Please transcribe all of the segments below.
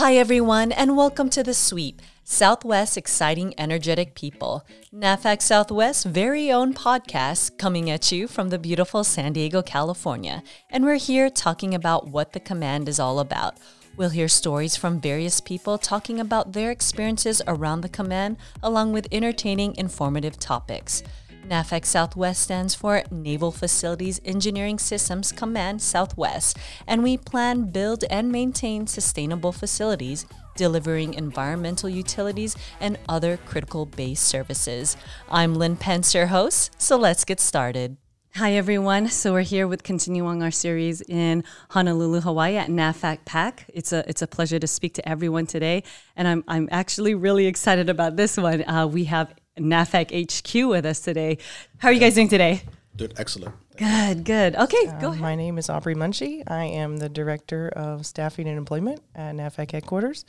Hi, everyone, and welcome to The Sweep, Southwest Exciting Energetic People, NAVFAC Southwest's very own podcast coming at you from the beautiful San Diego, California. And we're here talking about what the command is all about. We'll hear stories from various people talking about their experiences around the command, along with entertaining, informative topics. NAVFAC Southwest stands for Naval Facilities Engineering Systems Command Southwest, and we plan, build, and maintain sustainable facilities delivering environmental utilities and other critical base services. I'm Lynn Pence, your host, so let's get started. Hi, everyone. So we're here with continuing our series in Honolulu, Hawaii at NAVFAC PAC. It's a, it's a pleasure to speak to everyone today. And I'm, I'm actually really excited about this one. Uh, we have NAVFAC HQ with us today. How are you guys doing today? Dude, excellent. Good, good. Okay, Uh, go ahead. My name is Aubrey Munshi. I am the Director of Staffing and Employment at NAVFAC headquarters.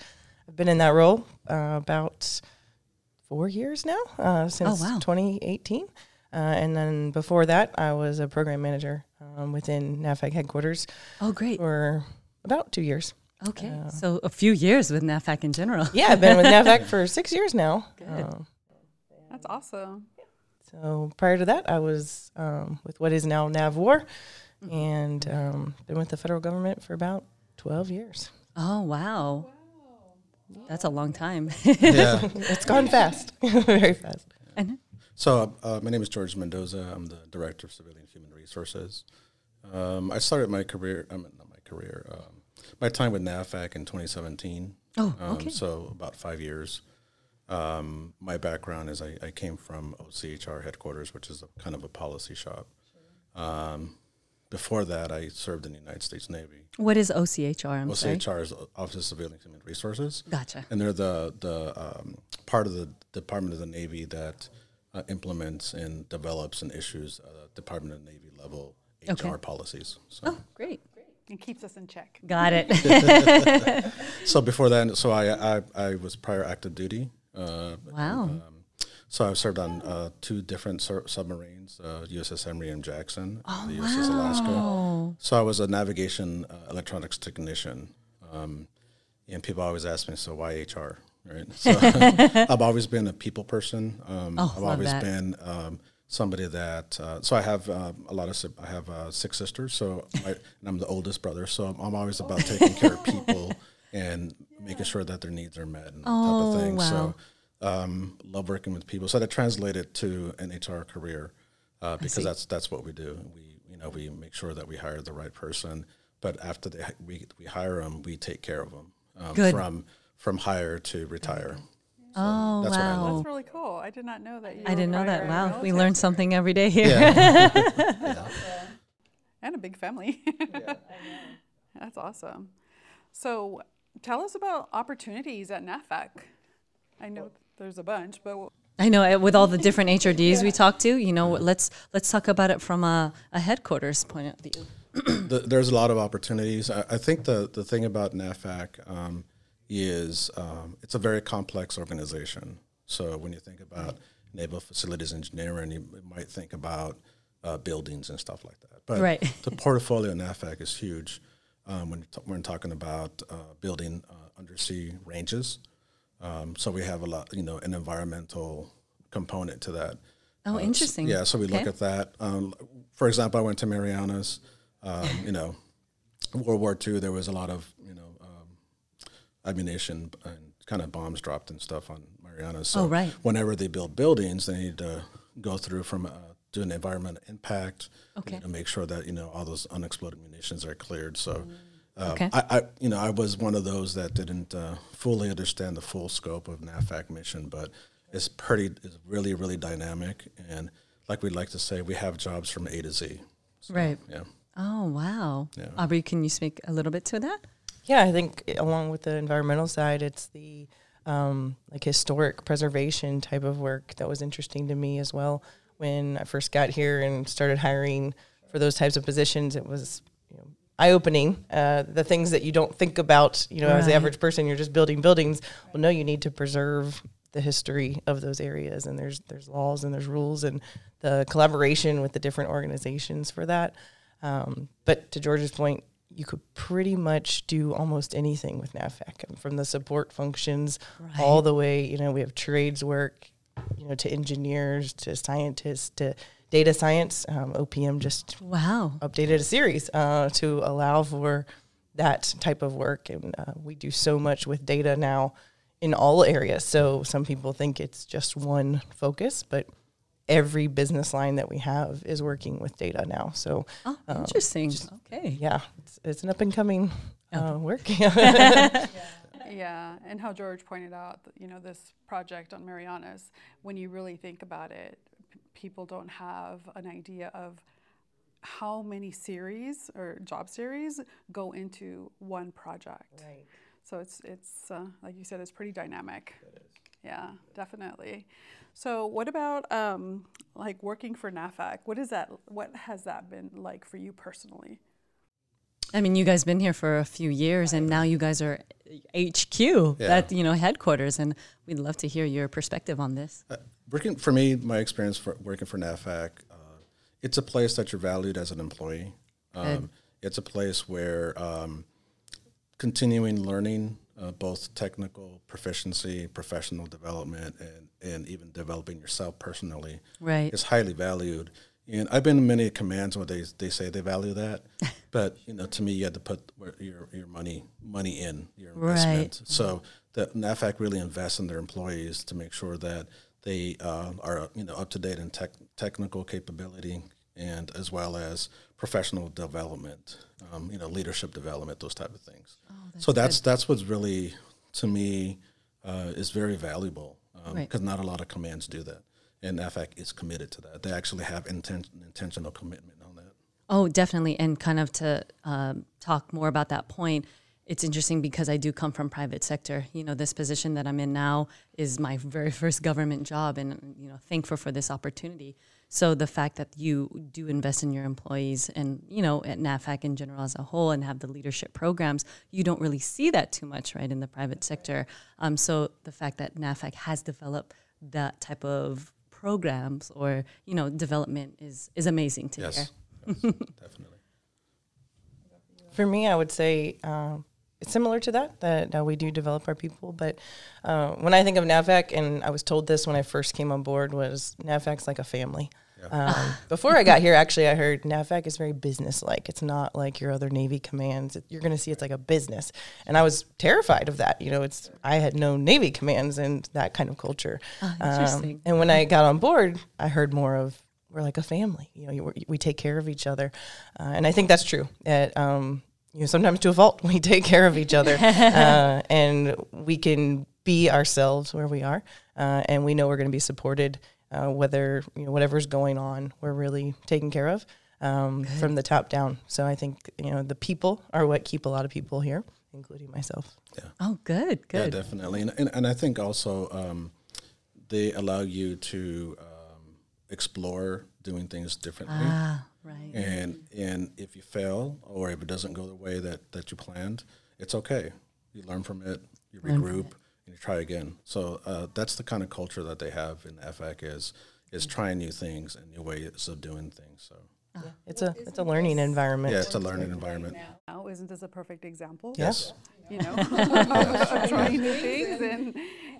I've been in that role uh, about four years now, uh, since Oh, wow. 2018. Uh, and then before that, I was a program manager um, within NAVFAC headquarters Oh, great. for about two years. Okay, so a few years with NAVFAC in general. Yeah, I've been with NAVFAC for six years now. Uh, That's awesome. so prior to that, I was um, with what is now NAVWAR and um, been with the federal government for about 12 years. Oh, wow. wow. That's a long time. Yeah. It's gone fast, very fast. And- so uh, my name is George Mendoza. I'm the director of civilian human resources. Um, I started my career. I mean, not my career. Um, my time with NAVFAC in 2017. Oh, Um, okay. So about five years. Um, my background is I, I came from OCHR headquarters, which is a kind of a policy shop. Um, before that, I served in the United States Navy. what is OCHR? I'm sorry. OCHR is Office of Civilian Human Resources. Gotcha. and they're the the um, part of the Department of the Navy that uh, implements and develops and issues uh, Department of Navy level HR Okay. policies. So, Oh, great. It keeps us in check. Got it. so before that, so I, I I was prior active duty. Wow. Um, so I served on uh, two different sur- submarines, uh, USS Henry M. Jackson, Oh, the USS Alaska. So I was a navigation uh, electronics technician. Um, and people always ask me, so why HR? Right. So I've always been a people person. Um, Oh, I've always that. been um, somebody that. Uh, so I have um, a lot of. I have uh, six sisters. So I, and I'm the oldest brother. So I'm, I'm always about taking care of people and making sure that their needs are met and Oh, type of thing. wow. So um, love working with people. So that translated to an HR career uh, because that's that's what we do. We you know we make sure that we hire the right person, but after they we we hire them, we take care of them um, Good. from from hire to retire. Oh, that's what I wow. That's really cool. I did not know that you I didn't know that. prior Wow. We learn something every day here. Yeah. And a big family. That's awesome. So tell us about opportunities at NAVFAC. I know there's a bunch, but I know uh, with all the different HRDs we talk to, you know, let's let's talk about it from a, a headquarters point of view. the, there's a lot of opportunities. I, I think the, the thing about NAVFAC um, is um, it's a very complex organization. So when you think about naval facilities engineering, you might think about uh, buildings and stuff like that. But Right. the portfolio NAVFAC is huge um, when, t- when talking about uh, building uh, undersea ranges. Um, so we have a lot, you know, an environmental component to that. Oh, Uh, interesting. Yeah, so we look at that. Um, for example, I went to Marianas. Um, you know, World War II, there was a lot of you know um, ammunition and kind of bombs dropped and stuff on Marianas. So Oh, right. whenever they build buildings, they need to go through from uh, doing environmental impact. Okay. To make sure that you know all those unexploded munitions are cleared. So. Um, Okay. I, I, you know, I was one of those that didn't uh, fully understand the full scope of NAVFAC mission, but it's pretty, it's really, really dynamic. And like we'd like to say, we have jobs from A to Z. So, Right. Yeah. Oh, wow. Yeah. Aubrey, can you speak a little bit to that? Yeah, I think along with the environmental side, it's the um, like historic preservation type of work that was interesting to me as well. When I first got here and started hiring for those types of positions, it was you know, eye opening. Uh, the things that you don't think about, you know, as the average person, you're just building buildings. Well, no, you need to preserve the history of those areas, and there's there's laws and there's rules and the collaboration with the different organizations for that. Um, but to George's point, you could pretty much do almost anything with NAVFAC, from the support functions Right. all the way. You know, we have trades work, you know, to engineers, to scientists, to data science. Um, OPM just Wow. updated a series uh, to allow for that type of work. And uh, we do so much with data now in all areas. So some people think it's just one focus, but every business line that we have is working with data now. So Oh, interesting. okay. yeah, it's, it's an up and coming uh, work. Yeah, and how George pointed out, you know, this project on Marianas, when you really think about it, p- people don't have an idea of how many series or job series go into one project. Right. So it's it's uh, like you said, it's pretty dynamic. It is. Yeah, definitely. So what about um, like working for NAVFAC? What is that? What has that been like for you personally? I mean, you guys been here for a few years, and now you guys are HQ, that you know headquarters, and we'd love to hear your perspective on this. Uh, working for me, my experience for working for NAVFAC, uh, it's a place that you're valued as an employee. Um, it's a place where um, continuing learning, uh, both technical proficiency, professional development, and, and even developing yourself personally, Right. is highly valued. And I've been in many commands where they, they say they value that, but you know, to me, you had to put your your money money in your investment. So the NAVFAC really invests in their employees to make sure that they uh, are you know up to date in tech, technical capability and as well as professional development, um, you know, leadership development, those type of things. so that's that's what's really to me uh, is very valuable Right. because not a lot of commands do that, and NAVFAC is committed to that. They actually have inten- intentional commitment on that. Oh, definitely. And kind of to um, talk more about that point, it's interesting because I do come from private sector. You know, this position that I'm in now is my very first government job, and you know, thankful for this opportunity. So the fact that you do invest in your employees, and you know, at NAVFAC in general as a whole, and have the leadership programs, you don't really see that too much, right, in the private sector. Um, so the fact that NAVFAC has developed that type of programs or you know development is is amazing to hear. Yes, yes definitely. For me, I would say um, it's similar to that, that uh, we do develop our people. But uh, when I think of NAVFAC, and I was told this when I first came on board, was NAVFAC's like a family. Um, before I got here, actually, I heard NAVFAC is very business-like. It's not like your other Navy commands. It- You're going to see it's like a business, and I was terrified of that. You know, it's I had no Navy commands and that kind of culture. Um, interesting. and when I got on board, I heard more of we're like a family. You know, you, we take care of each other, uh, and I think that's true. At, um, you know, sometimes to a fault, we take care of each other, uh, and we can be ourselves where we are, uh, and we know we're going to be supported, uh, whether you know whatever's going on, we're really taken care of um, from the top down. So I think you know the people are what keep a lot of people here, including myself. Yeah. Oh, good, good. Yeah, definitely. And, and, and I think also um, they allow you to um, explore doing things differently. Ah, right. And and if you fail or if it doesn't go the way that, that you planned, it's okay. You learn from it, you regroup, and you try again. So uh, that's the kind of culture that they have in FAC is is trying new things and new ways of doing things. So It's a it's a learning environment. yeah, it's a learning environment. Now, isn't this a perfect example? Yes. You know, trying new things and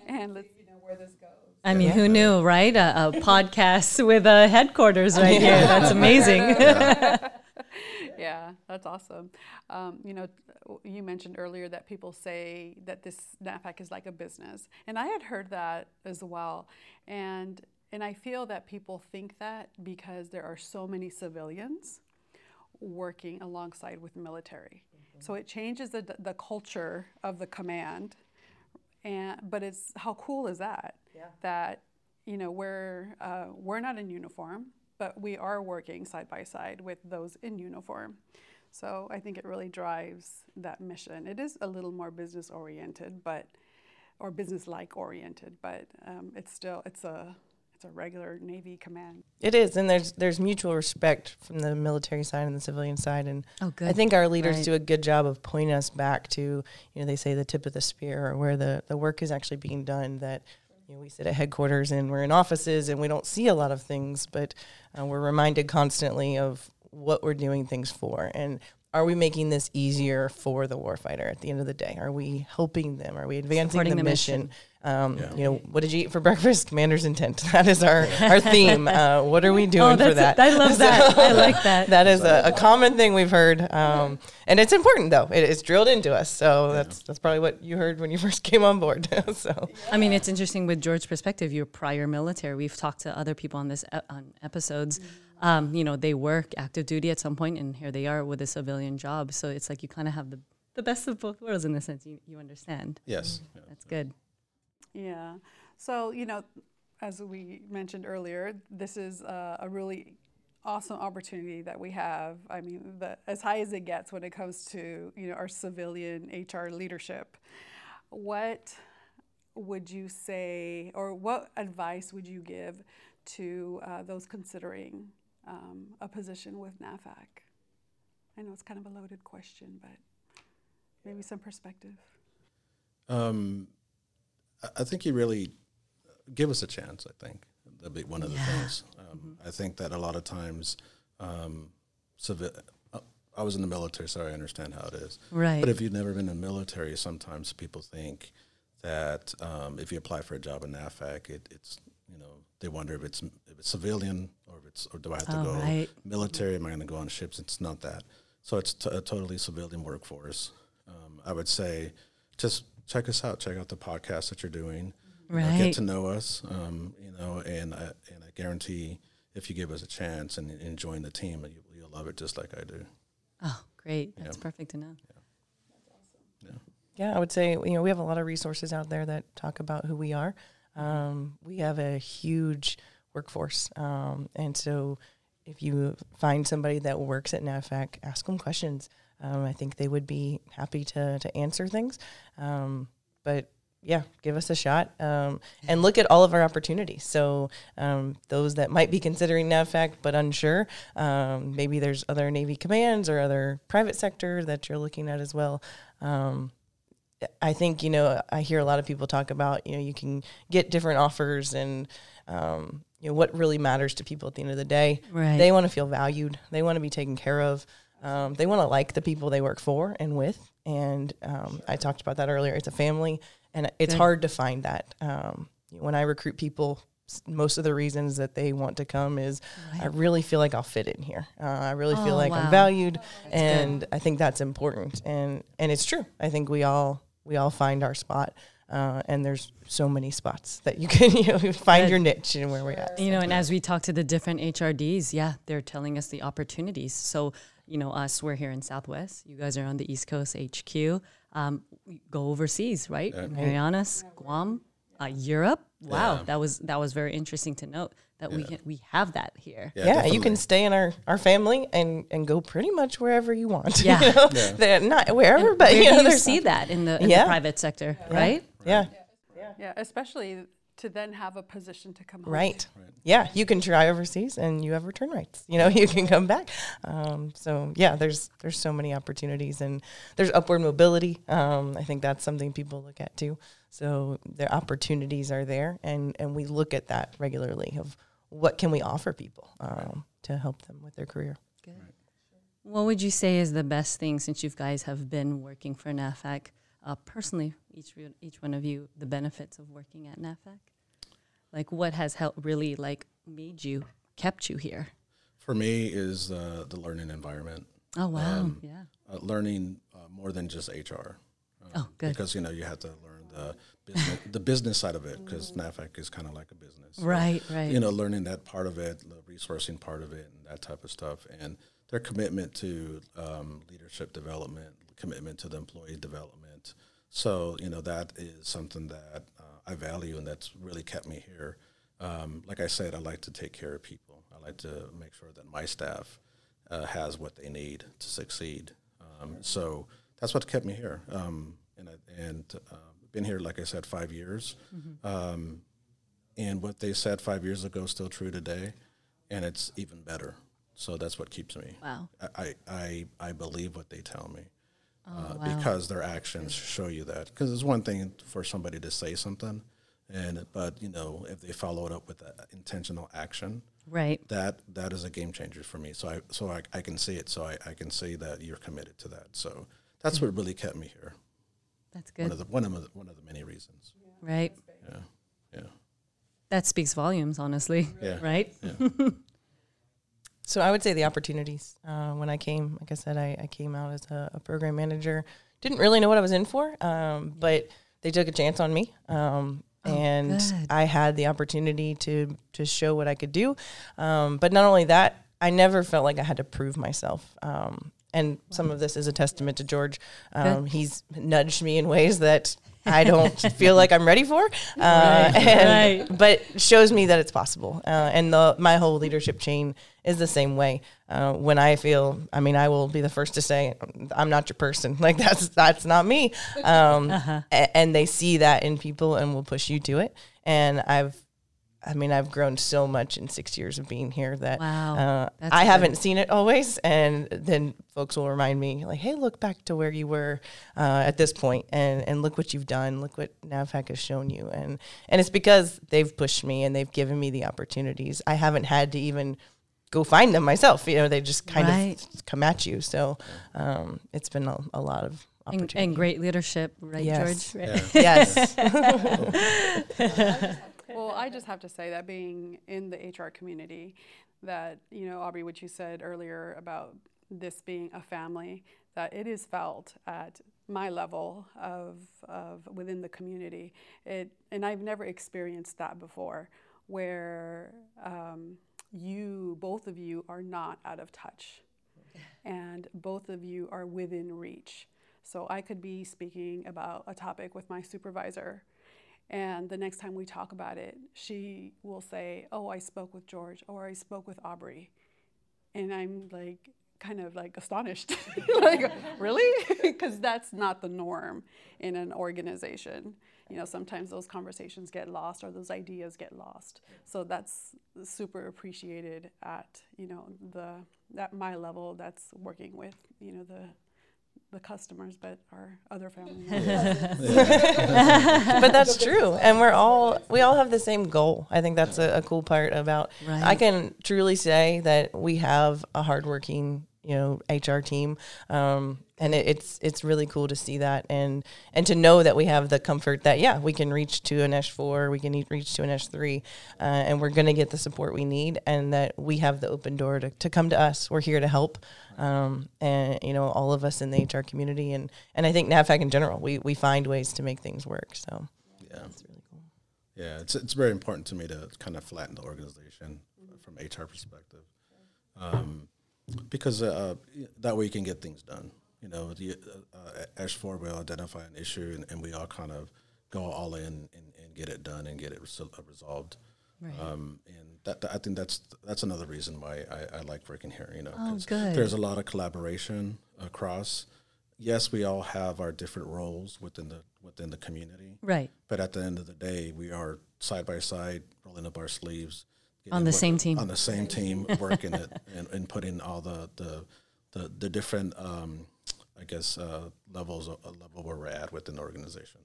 and let's you know where this goes. I mean, who knew, right? A, a podcast with a headquarters right here. That's amazing. Yeah, that's awesome. Um, you know, you mentioned earlier that people say that this NAVFAC is like a business, and I had heard that as well. And and I feel that people think that because there are so many civilians working alongside with military, so it changes the the culture of the command. And but it's how cool is that? Yeah. That you know we're uh, we're not in uniform, but we are working side by side with those in uniform. So I think it really drives that mission. It is a little more business oriented, but or business like oriented, but um, it's still it's a it's a regular Navy command. It is, and there's there's mutual respect from the military side and the civilian side, and Oh, good. I think our leaders Right. do a good job of pointing us back to, you know, they say the tip of the spear, or where the the work is actually being done. That you know, we sit at headquarters and we're in offices and we don't see a lot of things, but uh, we're reminded constantly of what we're doing things for, and are we making this easier for the warfighter at the end of the day? Are we helping them? Are we advancing the, the mission? mission. Um, Yeah. You know, what did you eat for breakfast? Commander's intent. That is our, our theme. Uh, what are we doing for that? I love that. I like that. that is a, a common thing we've heard, um, and it's important though. It, it's drilled into us, so that's that's probably what you heard when you first came on board. so I mean, it's interesting with George's perspective. You're prior military. We've talked to other people on this e- on episodes. Um, you know, they work active duty at some point, and here they are with a civilian job. So it's like you kind of have the the best of both worlds in the sense you, you understand. Yes. Yeah. That's good. Yeah. So, you know, as we mentioned earlier, this is a, a really awesome opportunity that we have. I mean, the, as high as it gets when it comes to, you know, our civilian HR leadership. What would you say, or what advice would you give to uh, those considering um, a position with NAVFAC? I know it's kind of a loaded question, but maybe some perspective. Um, I- think you really give us a chance. I think that'd be one of the Yeah. things. Um, I think that a lot of times, um, civi- uh, I was in the military, so I understand how it is. Right. But if you've never been in the military, sometimes people think that um, if you apply for a job in NAVFAC, it, it's you know they wonder if it's if it's civilian or if it's or do I have to Oh, go right. military? Am I going to go on ships? It's not that. So it's t- a totally civilian workforce. Um, I would say just check us out. Check out the podcast that you're doing. You know, Right. get to know us. Um, you know, and I, and I guarantee if you give us a chance and, and join the team, you, you'll love it just like I do. Oh, great. That's Yeah. perfect to know. yeah, I would say you know we have a lot of resources out there that talk about who we are. Um, we have a huge workforce, um, and so if you find somebody that works at NAVFAC, ask them questions. Um, I think they would be happy to to answer things. Um, but yeah, give us a shot um, and look at all of our opportunities. So um, those that might be considering NAVFAC but unsure, um, maybe there's other Navy commands or other private sector that you're looking at as well. Um, I think you know I hear a lot of people talk about you know you can get different offers and um, you know what really matters to people at the end of the day. Right. They want to feel valued. They want to be taken care of. Um, they want to like the people they work for and with. And um, I talked about that earlier. It's a family, and it's Good. hard to find that. Um, when I recruit people, most of the reasons that they want to come is I really feel like I'll fit in here. Uh, I really Oh, feel like wow. I'm valued, and I think that's important. And and it's true. I think we all we all find our spot. Uh, and there's so many spots that you can you know, find Good. your niche and where we're at. You know, and as we talk to the different HRDs, yeah, they're telling us the opportunities. So, you know, us, we're here in Southwest. You guys are on the East Coast HQ. Um, go overseas, right? Marianas, Guam, uh, Europe. Wow, Yeah. that was that was very interesting to note that we can, we have that here. yeah, you can stay in our, our family and, and go pretty much wherever you want. Yeah. you know? They're not wherever, but Where you do know, you there's see that in the, in Yeah. the private sector, right? yeah, Yeah, especially to then have a position to come home. right. right. Yeah, you can try overseas and you have return rights. You know, you can come back. Um, so yeah, there's there's so many opportunities and there's upward mobility. Um, I think that's something people look at too. So their opportunities are there, and and we look at that regularly of what can we offer people um, to help them with their career. Good. What would you say is the best thing since you guys have been working for NAVFAC? Uh, personally, each re- each one of you, the benefits of working at NAVFAC. Like, what has helped really like made you kept you here? For me, is uh, the learning environment. Oh wow, Um, yeah. uh, learning uh, more than just HR. Um, Oh, good. Because you know you have to learn the business, the business side of it because NAVFAC is kind of like a business. So, Right, right. You know, learning that part of it, the resourcing part of it, and that type of stuff, and their commitment to um, leadership development, commitment to the employee development. So you know that is something that uh, I value, and that's really kept me here. Um, like I said, I like to take care of people. I like to make sure that my staff uh, has what they need to succeed. Um, so that's what kept me here. Um, and I, and uh, been here, like I said, five years. Um, and what they said five years ago is still true today, and it's even better. So that's what keeps me. Wow. I, I, I believe what they tell me uh, wow. because their actions show you that. Because it's one thing for somebody to say something, and but you know if they follow it up with that intentional action, Right. that that is a game changer for me. So I so I, I can see it. So I, I can see that you're committed to that. So that's what really kept me here. That's good. One of the one of the one of the many reasons. Right. Yeah. Yeah. That speaks volumes, honestly. Yeah. Right? Yeah. So I would say the opportunities. Uh, when I came, like I said, I, I came out as a, a program manager. Didn't really know what I was in for, um, but they took a chance on me, um, Oh, and good. I had the opportunity to to show what I could do. Um, but not only that, I never felt like I had to prove myself. Um, and some of this is a testament to George. Um, he's nudged me in ways that I don't feel like I'm ready for, uh, Right, and, right. but shows me that it's possible. Uh, and the my whole leadership chain is the same way. Uh, when I feel, I mean, I will be the first to say, I'm not your person. Like that's that's not me. Um, a- and they see that in people and will push you to it. And I've, I mean, I've grown so much in six years of being here that Wow, uh, I good. haven't seen it always. And then folks will remind me, like, hey, look back to where you were uh, at this point and, and look what you've done. Look what NAVFAC has shown you. And, and it's because they've pushed me and they've given me the opportunities. I haven't had to even go find them myself. You know, they just kind Right. of come at you. So um, it's been a, a lot of And, opportunity. and great leadership, right, Yes. George? Right. Yeah. Yes. Well, I just have to say that being in the HR community, that, you know, Aubrey, what you said earlier about this being a family, that it is felt at my level of, of within the community. It, and I've never experienced that before, where um, you, both of you, are not out of touch and both of you are within reach. So I could be speaking about a topic with my supervisor, and the next time we talk about it, she will say, Oh, I spoke with George, or I spoke with Aubrey. And I'm like, kind of like astonished. like, really? Because that's not the norm in an organization. You know, sometimes those conversations get lost or those ideas get lost. So that's super appreciated at, you know, the at my level that's working with, you know, the the customers but our other family members. but that's true and we're all we all have the same goal. I think that's a, a cool part about i can truly say that we have a hardworking you know hr team. Um, and it, it's it's really cool to see that and and to know that we have the comfort that yeah we can reach to an s4 we can reach to an s3 uh, and we're going to get the support we need and that we have the open door to, to come to us. We're here to help um, and you know all of us in the hr community and and i think navfac in general we, we find ways to make things work so. Yeah. it's really cool. Yeah, it's it's very important to me to kind of flatten the organization from HR perspective, um, because uh, that way you can get things done. You know, the uh, Ash four will identify an issue and, and we all kind of go all in and, and get it done and get it uh, resolved. Right. Um, and that, I think that's that's another reason why I, I like working here. You know, Oh, good. there's a lot of collaboration across. Yes, we all have our different roles within the within the community. Right. But at the end of the day, we are side by side, rolling up our sleeves. On getting the what- same team. On the same team, working it and, and putting all the the the, the different, um, I guess, uh, levels of, uh, level where we're at within the organization.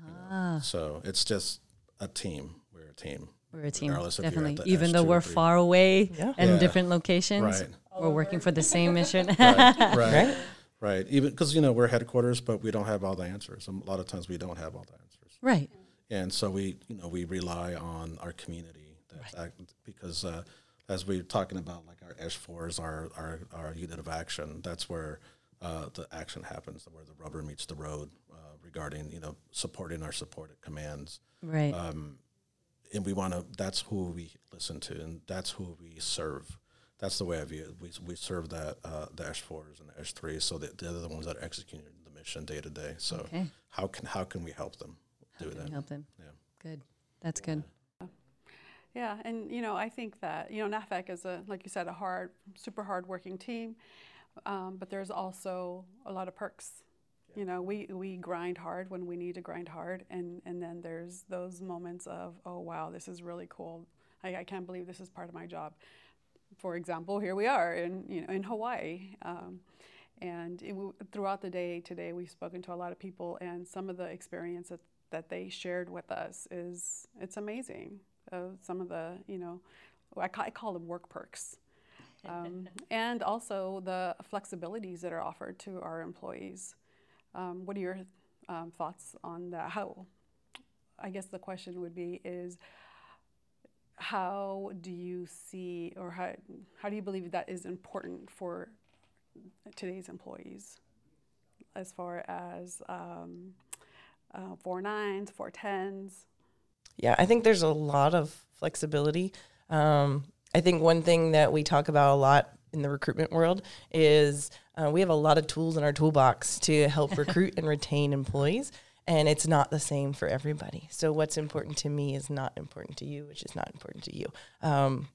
you know. Ah. So it's just a team. We're a team. We're a team, regardless if definitely. the Even S2 though we're far away Yeah. in Yeah. different locations, Right. we're working for the same mission. right, right, Right. right. Even because you know we're headquarters, but we don't have all the answers. A lot of times we don't have all the answers. right. and so we you know we rely on our community act, because uh, as we're talking about like our S4s our, our our unit of action that's where uh, the action happens where the rubber meets the road uh, regarding you know supporting our supported commands Right. um, and we want to that's who we listen to and that's who we serve that's the way I view it. We, we serve that uh, the S4s and the S3s, so that they're the ones that are executing the mission day to day. So Okay. how can how can we help them do Can we that? help them? Yeah. Good. That's good. Yeah, and you know, I think that you know NAVFAC is a like you said a hard, super hard working team, um, but there's also a lot of perks. You know, we we grind hard when we need to grind hard, and and then there's those moments of oh wow, this is really cool. I, I can't believe this is part of my job. For example, here we are in you know in Hawaii. Um, and it, throughout the day today, we've spoken to a lot of people, and some of the experience that, that they shared with us is it's amazing. Uh, some of the you know I ca- I call them work perks. Um, and also the flexibilities that are offered to our employees. Um, what are your um, thoughts on that? How, I guess the question would be is how do you see or how, how do you believe that is important for today's employees as far as um, uh, four nines, four tens? Yeah, I think there's a lot of flexibility. Um, I think one thing that we talk about a lot in the recruitment world is uh, we have a lot of tools in our toolbox to help recruit and retain employees and it's not the same for everybody. So what's important to me is not important to you, which is not important to you. Um,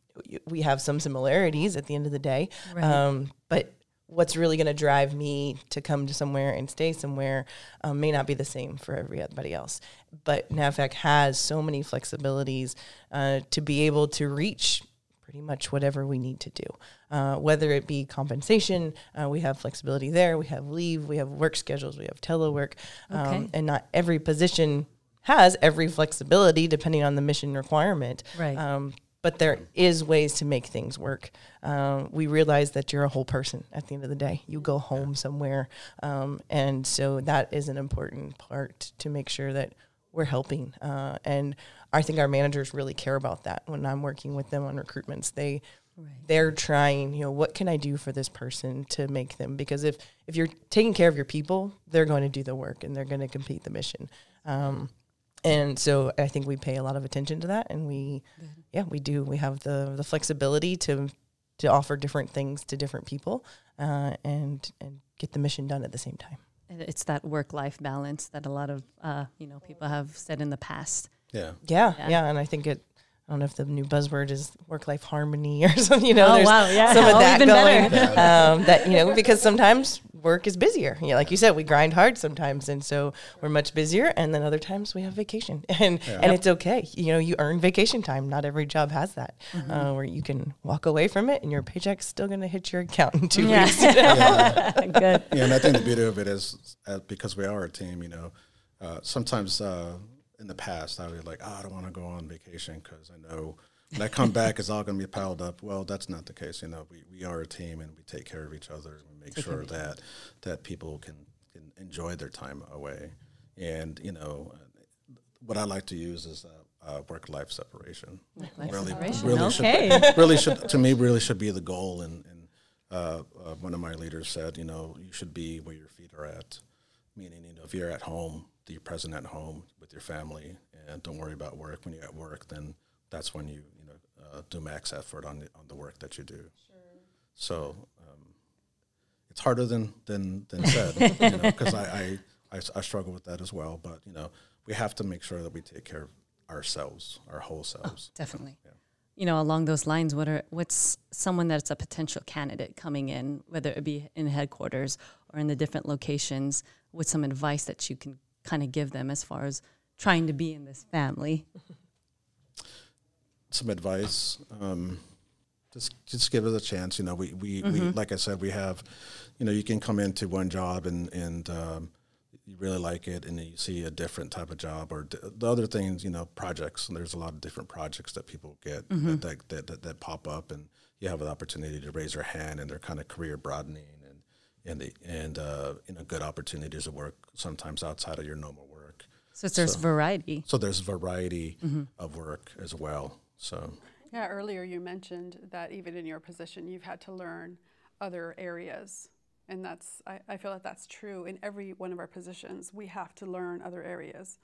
we have some similarities at the end of the day, right. um, but what's really going to drive me to come to somewhere and stay somewhere um, may not be the same for everybody else. But NAVFAC has so many flexibilities uh, to be able to reach pretty much whatever we need to do. Uh, whether it be compensation, uh, we have flexibility there. We have leave, we have work schedules, we have telework, um, okay. and not every position has every flexibility depending on the mission requirement. Right. Um, but there is ways to make things work. Um, we realize that you're a whole person at the end of the day. You go home somewhere, um, and so that is an important part to make sure that we're helping. Uh, and I think our managers really care about that when I'm working with them on recruitments. They right. they're trying, you know, what can I do for this person to make them because if if you're taking care of your people, they're going to do the work and they're going to complete the mission. Um, and so I think we pay a lot of attention to that, and we, Good. yeah, we do. We have the the flexibility to to offer different things to different people, uh, and and get the mission done at the same time it's that work life balance that a lot of uh, you know people have said in the past. Yeah. yeah. yeah, yeah, and I think it. I don't know if the new buzzword is work life harmony or something. You know, oh wow, yeah, some of oh, that going. Um, that you know, because sometimes work is busier. You know, like you said, we grind hard sometimes, and so we're much busier. And then other times we have vacation, and yeah. and yep. it's okay. You know, you earn vacation time. Not every job has that, mm-hmm. uh, where you can walk away from it, and your paycheck's still going to hit your account in two yeah. weeks. yeah. Good. Yeah, and I think the beauty of it is uh, because we are a team. You know, uh, sometimes uh, in the past I was like, oh, I don't want to go on vacation because I know when I come back, it's all going to be piled up. Well, that's not the case. You know, we, we are a team and we take care of each other and we make take sure that that people can, can enjoy their time away. And you know, what I like to use is uh, work life separation. Work-life really, separation. really okay. should really should to me really should be the goal. And, and uh, uh, one of my leaders said, you know, you should be where your feet are at. Meaning, you know, if you're at home, you're present at home with your family, and don't worry about work. When you're at work, then that's when you you uh, do max effort on the on the work that you do. Sure. So um, it's harder than than than said, because you know, I, I, I I struggle with that as well. But you know, we have to make sure that we take care of ourselves, our whole oh, selves. Oh, definitely. Yeah. You know, along those lines, what are what's someone that's a potential candidate coming in, whether it be in headquarters or in the different locations, with some advice that you can kind of give them as far as trying to be in this family? some advice. Um, just just give it a chance. You know, we we, mm-hmm. we like I said, we have, you know, you can come into one job and and um, you really like it, and you see a different type of job or d- the other things. You know, projects. And there's a lot of different projects that people get mm-hmm. that, that, that, that pop up, and you have an opportunity to raise your hand, and they're kind of career broadening and and the, and uh, you know good opportunities to work sometimes outside of your normal work. So there's so, variety. So there's variety mm-hmm. of work as well. So. Yeah, earlier you mentioned that even in your position, you've had to learn other areas. And that's, I, I feel that that's true in every one of our positions. We have to learn other areas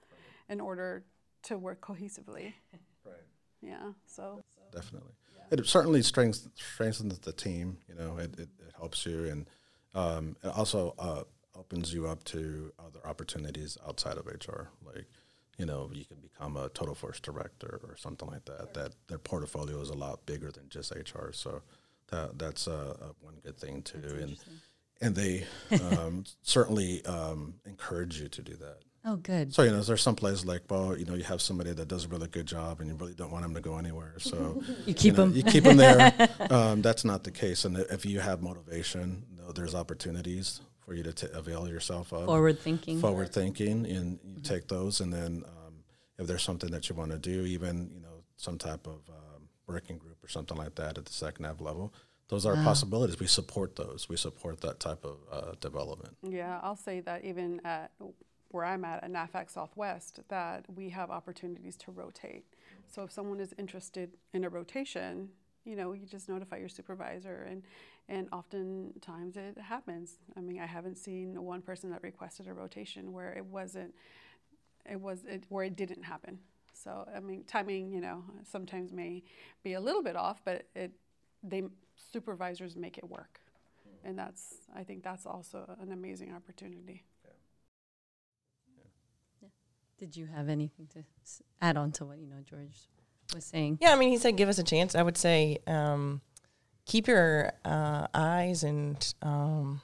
in order to work cohesively. Right. Yeah, so. Definitely. Yeah. It certainly strengthens, strengthens the team, you know, it, it, it helps you. And um, it also uh, opens you up to other opportunities outside of HR. Like, you know, you can become a total force director or something like that. That their portfolio is a lot bigger than just HR. So that that's uh, one good thing too. And and they um, certainly um, encourage you to do that. Oh, good. So you know, there's some places like, well, you know, you have somebody that does a really good job, and you really don't want them to go anywhere. So you keep you know, them. You keep them there. um, that's not the case. And if you have motivation, there's opportunities for you to t- avail yourself of. Forward thinking. Forward thinking, and you mm-hmm. take those, and then um, if there's something that you want to do, even you know some type of um, working group or something like that at the SECNAV level. Those are possibilities. We support those. We support that type of uh, development. Yeah, I'll say that even at where I'm at at NAVFAC Southwest, that we have opportunities to rotate. So if someone is interested in a rotation, you know, you just notify your supervisor, and and oftentimes it happens. I mean, I haven't seen one person that requested a rotation where it wasn't, it was it, where it didn't happen. So I mean, timing, you know, sometimes may be a little bit off, but it they supervisors make it work, and that's I think that's also an amazing opportunity. Yeah. Did you have anything to add on to what you know George was saying? Yeah, I mean, he said give us a chance. I would say um, keep your uh, eyes and um,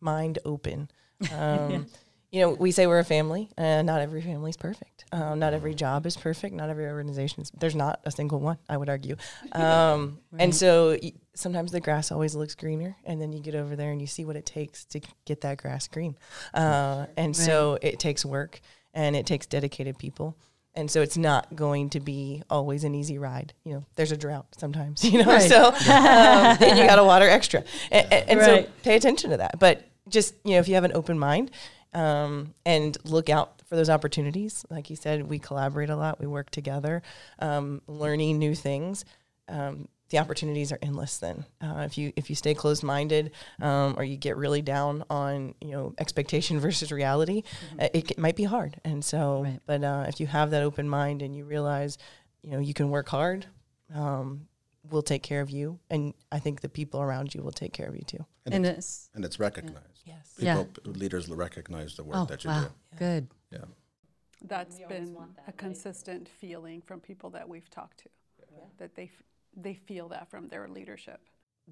mind open. Um, You know, we say we're a family, and not every family is perfect. Um, not every job is perfect. Not every organization is. There's not a single one, I would argue. Um, And so y- sometimes the grass always looks greener, and then you get over there and you see what it takes to get that grass green. Uh, and so it takes work, and it takes dedicated people. And so it's not going to be always an easy ride. You know, there's a drought sometimes, you know, Right. so um, and you got to water extra. And, and, and Right. so pay attention to that. But just, you know, if you have an open mind um, and look out for those opportunities, like you said, we collaborate a lot, we work together, um, learning new things. Um, the opportunities are endless. Then, uh, if you if you stay closed minded, um, or you get really down on you know expectation versus reality, uh, it, c- might be hard. And so, Right. but uh, if you have that open mind and you realize, you know, you can work hard, um, we'll take care of you, and I think the people around you will take care of you too. And, And it's, it's and it's recognized. Yes. Yeah. People, leaders recognize the work oh that you wow, do. good. Yeah. That's We always been that, a right? consistent feeling from people that we've talked to, that they f- they feel that from their leadership.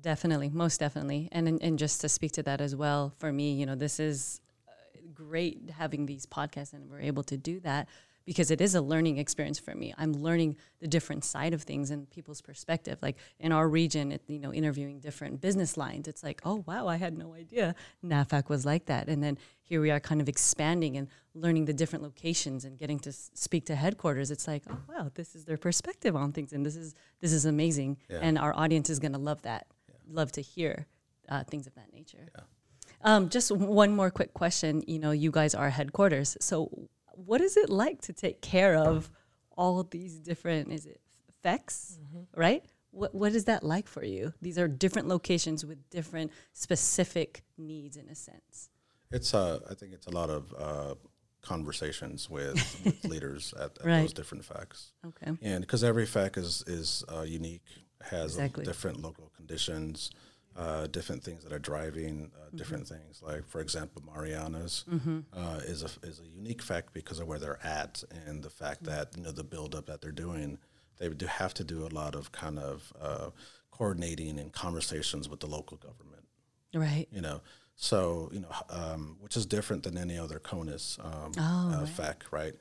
Definitely, most definitely. And, and just to speak to that as well, for me, you know, this is uh, great having these podcasts and we're able to do that because it is a learning experience for me. I'm learning the different side of things and people's perspective. Like in our region, it, you know, interviewing different business lines, it's like, oh wow, I had no idea NAVFAC was like that. And then here we are, kind of expanding and learning the different locations and getting to speak to headquarters. It's like, oh wow, this is their perspective on things, and this is this is amazing. Yeah. And our audience is gonna love that, love to hear uh, things of that nature. Um, just one more quick question. You know, you guys are headquarters. So, what is it like to take care of all of these different? Is it FECs, right? What What is that like for you? These are different locations with different specific needs, in a sense. It's uh, I think it's a lot of uh, conversations with, with leaders at, at Right. those different facts, Okay. and because every fact is is uh, unique, has Exactly. different local conditions, uh, different things that are driving uh, Mm-hmm. different things. Like for example, Mariana's uh, is a is a unique fact because of where they're at and the fact Mm-hmm. that you know the buildup that they're doing. They do have to do a lot of kind of uh, coordinating and conversations with the local government Right. you know so you know um, which is different than any other conus um, Oh, uh, FAC, right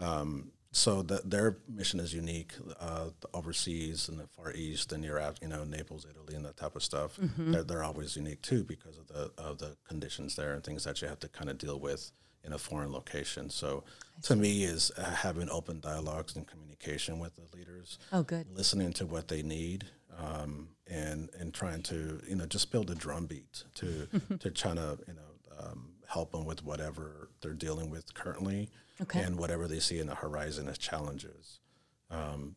um, so that their mission is unique uh, the overseas in the far east and you're at you know naples italy and that type of stuff. They're, they're always unique too because of the of the conditions there and things that you have to kind of deal with in a foreign location. So to me is uh, having open dialogues and communication with the leaders Oh, good. listening to what they need um, and and trying to you know just build a drumbeat to to try to you know um, help them with whatever they're dealing with currently Okay. and whatever they see in the horizon as challenges. Um,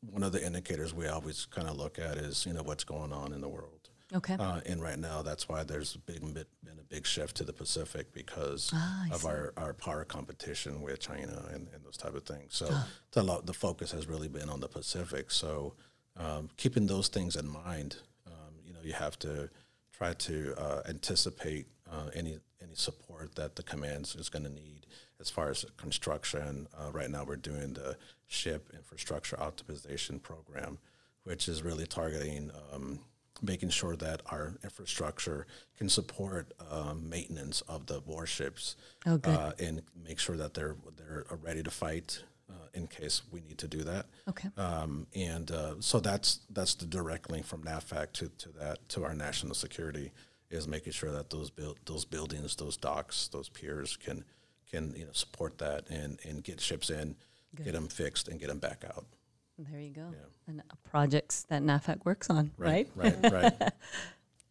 one of the indicators we always kind of look at is you know what's going on in the world. Okay. Uh, and right now, that's why there's big, bit, been a big shift to the Pacific because Ah, of see. our, our power competition with China and, and those type of things. So Ah. the, lo- the focus has really been on the Pacific. So um, keeping those things in mind, um, you know, you have to try to uh, anticipate uh, any any support that the commands is going to need as far as construction. Uh, right now, we're doing the ship infrastructure optimization program, which is really targeting um, making sure that our infrastructure can support um, maintenance of the warships Oh, uh, and make sure that they're they're uh, ready to fight uh, in case we need to do that. Okay. Um, and uh, so that's that's the direct link from NAVFAC to, to that to our national security is making sure that those build those buildings, those docks, those piers can can you know support that and and get ships in, get them fixed, and get them back out. There you go. Yeah. And uh, projects that NAVFAC works on, right? Right, right.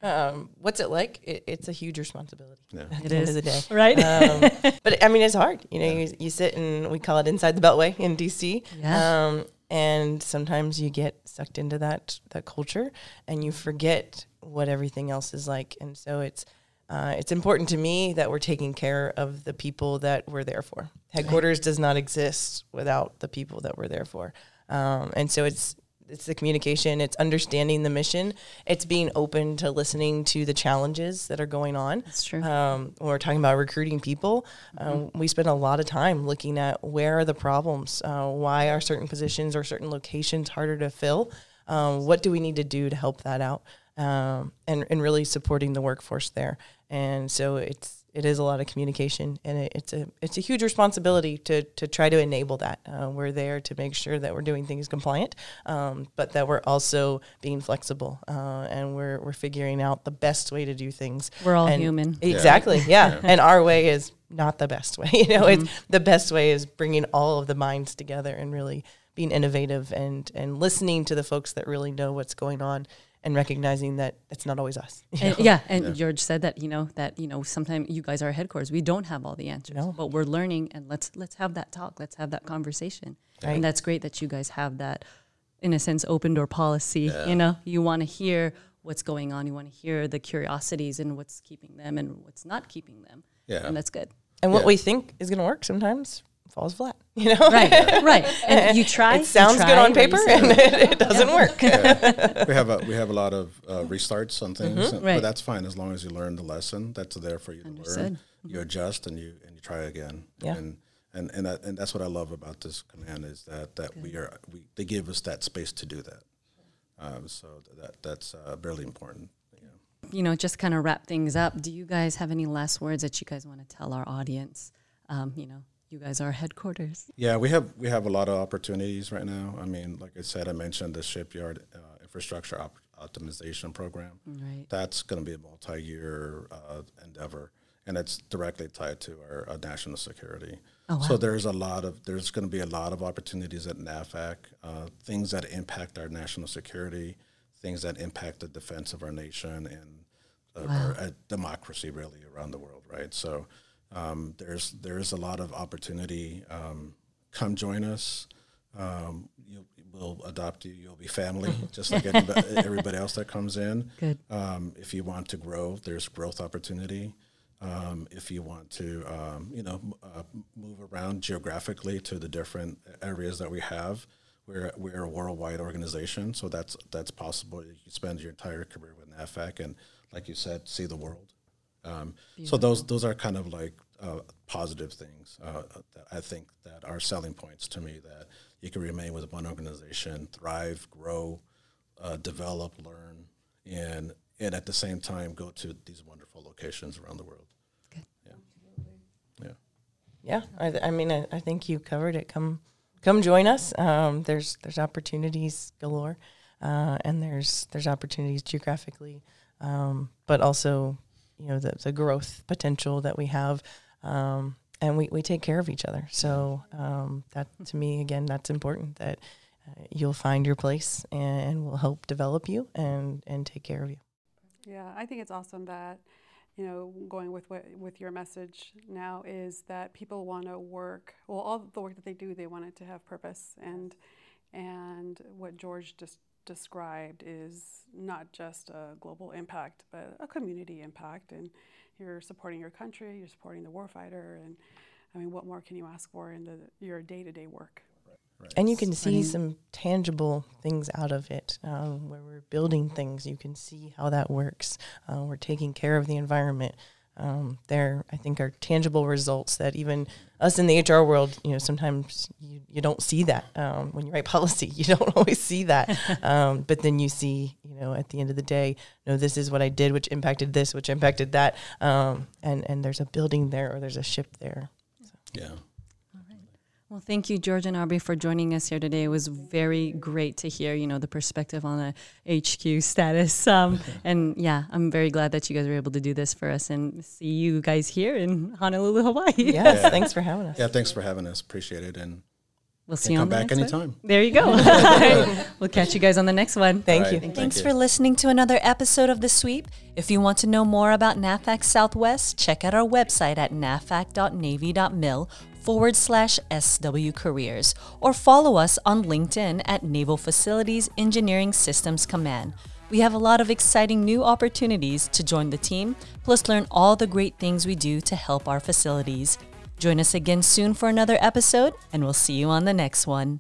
Um, what's it like? It, it's a huge responsibility. Yeah. At It the end of the day. Right? um, but I mean, it's hard. You know, you, you sit and we call it inside the Beltway in DC. Yeah. Um, and sometimes you get sucked into that that culture, and you forget what everything else is like. And so it's uh, it's important to me that we're taking care of the people that we're there for. Headquarters does not exist without the people that we're there for. Um, and so it's it's the communication, it's understanding the mission, it's being open to listening to the challenges that are going on. That's true. Um, when we're talking about recruiting people, um, we spend a lot of time looking at where are the problems, uh, why are certain positions or certain locations harder to fill, um, what do we need to do to help that out, um, and and really supporting the workforce there. And so it's it is a lot of communication, and it, it's a it's a huge responsibility to to try to enable that. Uh, we're there to make sure that we're doing things compliant, um, but that we're also being flexible, uh, and we're we're figuring out the best way to do things. We're all And- human. Exactly. Yeah. and our way is not the best way. You know, Mm-hmm. it's the best way is bringing all of the minds together and really being innovative and and listening to the folks that really know what's going on and recognizing that it's not always us. And, yeah, and George said that you know that you know sometimes you guys are headquarters. We don't have all the answers, No. but we're learning, and let's let's have that talk. Let's have that conversation, Right. and that's great that you guys have that, in a sense, open door policy. You know, you want to hear what's going on. You want to hear the curiosities and what's keeping them and what's not keeping them. Yeah. and that's good. And what Yeah. we think is going to work sometimes falls flat. You know, Right, right. And you try. it you sounds good on paper say, and it, it doesn't work. we have a we have a lot of uh, restarts on things, Mm-hmm. Right. but that's fine as long as you learn the lesson. That's there for you to Understood. learn. You adjust and you and you try again. Yeah. And and and, that, and that's what I love about this command is that that we are we they give us that space to do that. Um, so that that's uh, really important. Yeah. you know, just kind of wrap things up. Do you guys have any last words that you guys want to tell our audience? Um, you know, you guys are headquarters. Yeah, we have we have a lot of opportunities right now. I mean, like I said, I mentioned the shipyard uh, infrastructure op- optimization program. Right. That's going to be a multi-year uh, endeavor, and it's directly tied to our, uh national security. Oh, wow. So there's a lot of there's going to be a lot of opportunities at NAVFAC, uh, things that impact our national security, things that impact the defense of our nation and uh, our, uh, democracy really around the world, right? So um, there's there's a lot of opportunity. Um, come join us. Um, you, we'll adopt you. You'll be family, just like everybody, everybody else that comes in. Good. Um, if you want to grow, there's growth opportunity. Um, if you want to, um, you know, uh, move around geographically to the different areas that we have, we're we're a worldwide organization, so that's that's possible. You spend your entire career with NAVFAC and, like you said, see the world. Um, so those those are kind of like uh, positive things uh, that I think that are selling points to me that you can remain with one organization, thrive, grow, uh, develop, learn, and and at the same time go to these wonderful locations around the world. Good. Yeah, yeah. Yeah, I, th- I mean, I, I think you covered it. Come, come join us. Um, there's there's opportunities galore, uh, and there's there's opportunities geographically, um, but also you know the the growth potential that we have, um, and we, we take care of each other. So um, that to me again, that's important. That uh, you'll find your place, and we'll help develop you and and take care of you. Yeah, I think it's awesome that, you know, going with what with your message now is that people want to work. Well, all the work that they do, they want it to have purpose, and and what George just described is not just a global impact, but a community impact. And you're supporting your country, you're supporting the warfighter, and I mean, what more can you ask for in the your day to day work? And you can see Running- some tangible things out of it um, where we're building things. You can see how that works. Uh, we're taking care of the environment. Um, there, I think, are tangible results that even us in the HR world, you know, sometimes you, you don't see that um, when you write policy. You don't always see that, um, but then you see, you know, at the end of the day, no, this is what I did, which impacted this, which impacted that, um, and and there's a building there or there's a ship there. Yeah. Well, thank you, George and Aubrey, for joining us here today. It was very great to hear, you know, the perspective on a HQ status. Um, and yeah, I'm very glad that you guys were able to do this for us and see you guys here in Honolulu, Hawaii. Yes, thanks for having us. Yeah. Thanks for having us. Appreciate it. And We'll see Can you on come the back next one. There you go. we'll catch you guys on the next one. Thank All you. right. Thanks you. for listening to another episode of The Sweep. If you want to know more about NAVFAC Southwest, check out our website at navfac.navy.mil forward slash SW Careers or follow us on LinkedIn at Naval Facilities Engineering Systems Command. We have a lot of exciting new opportunities to join the team, plus learn all the great things we do to help our facilities. Join us again soon for another episode, and we'll see you on the next one.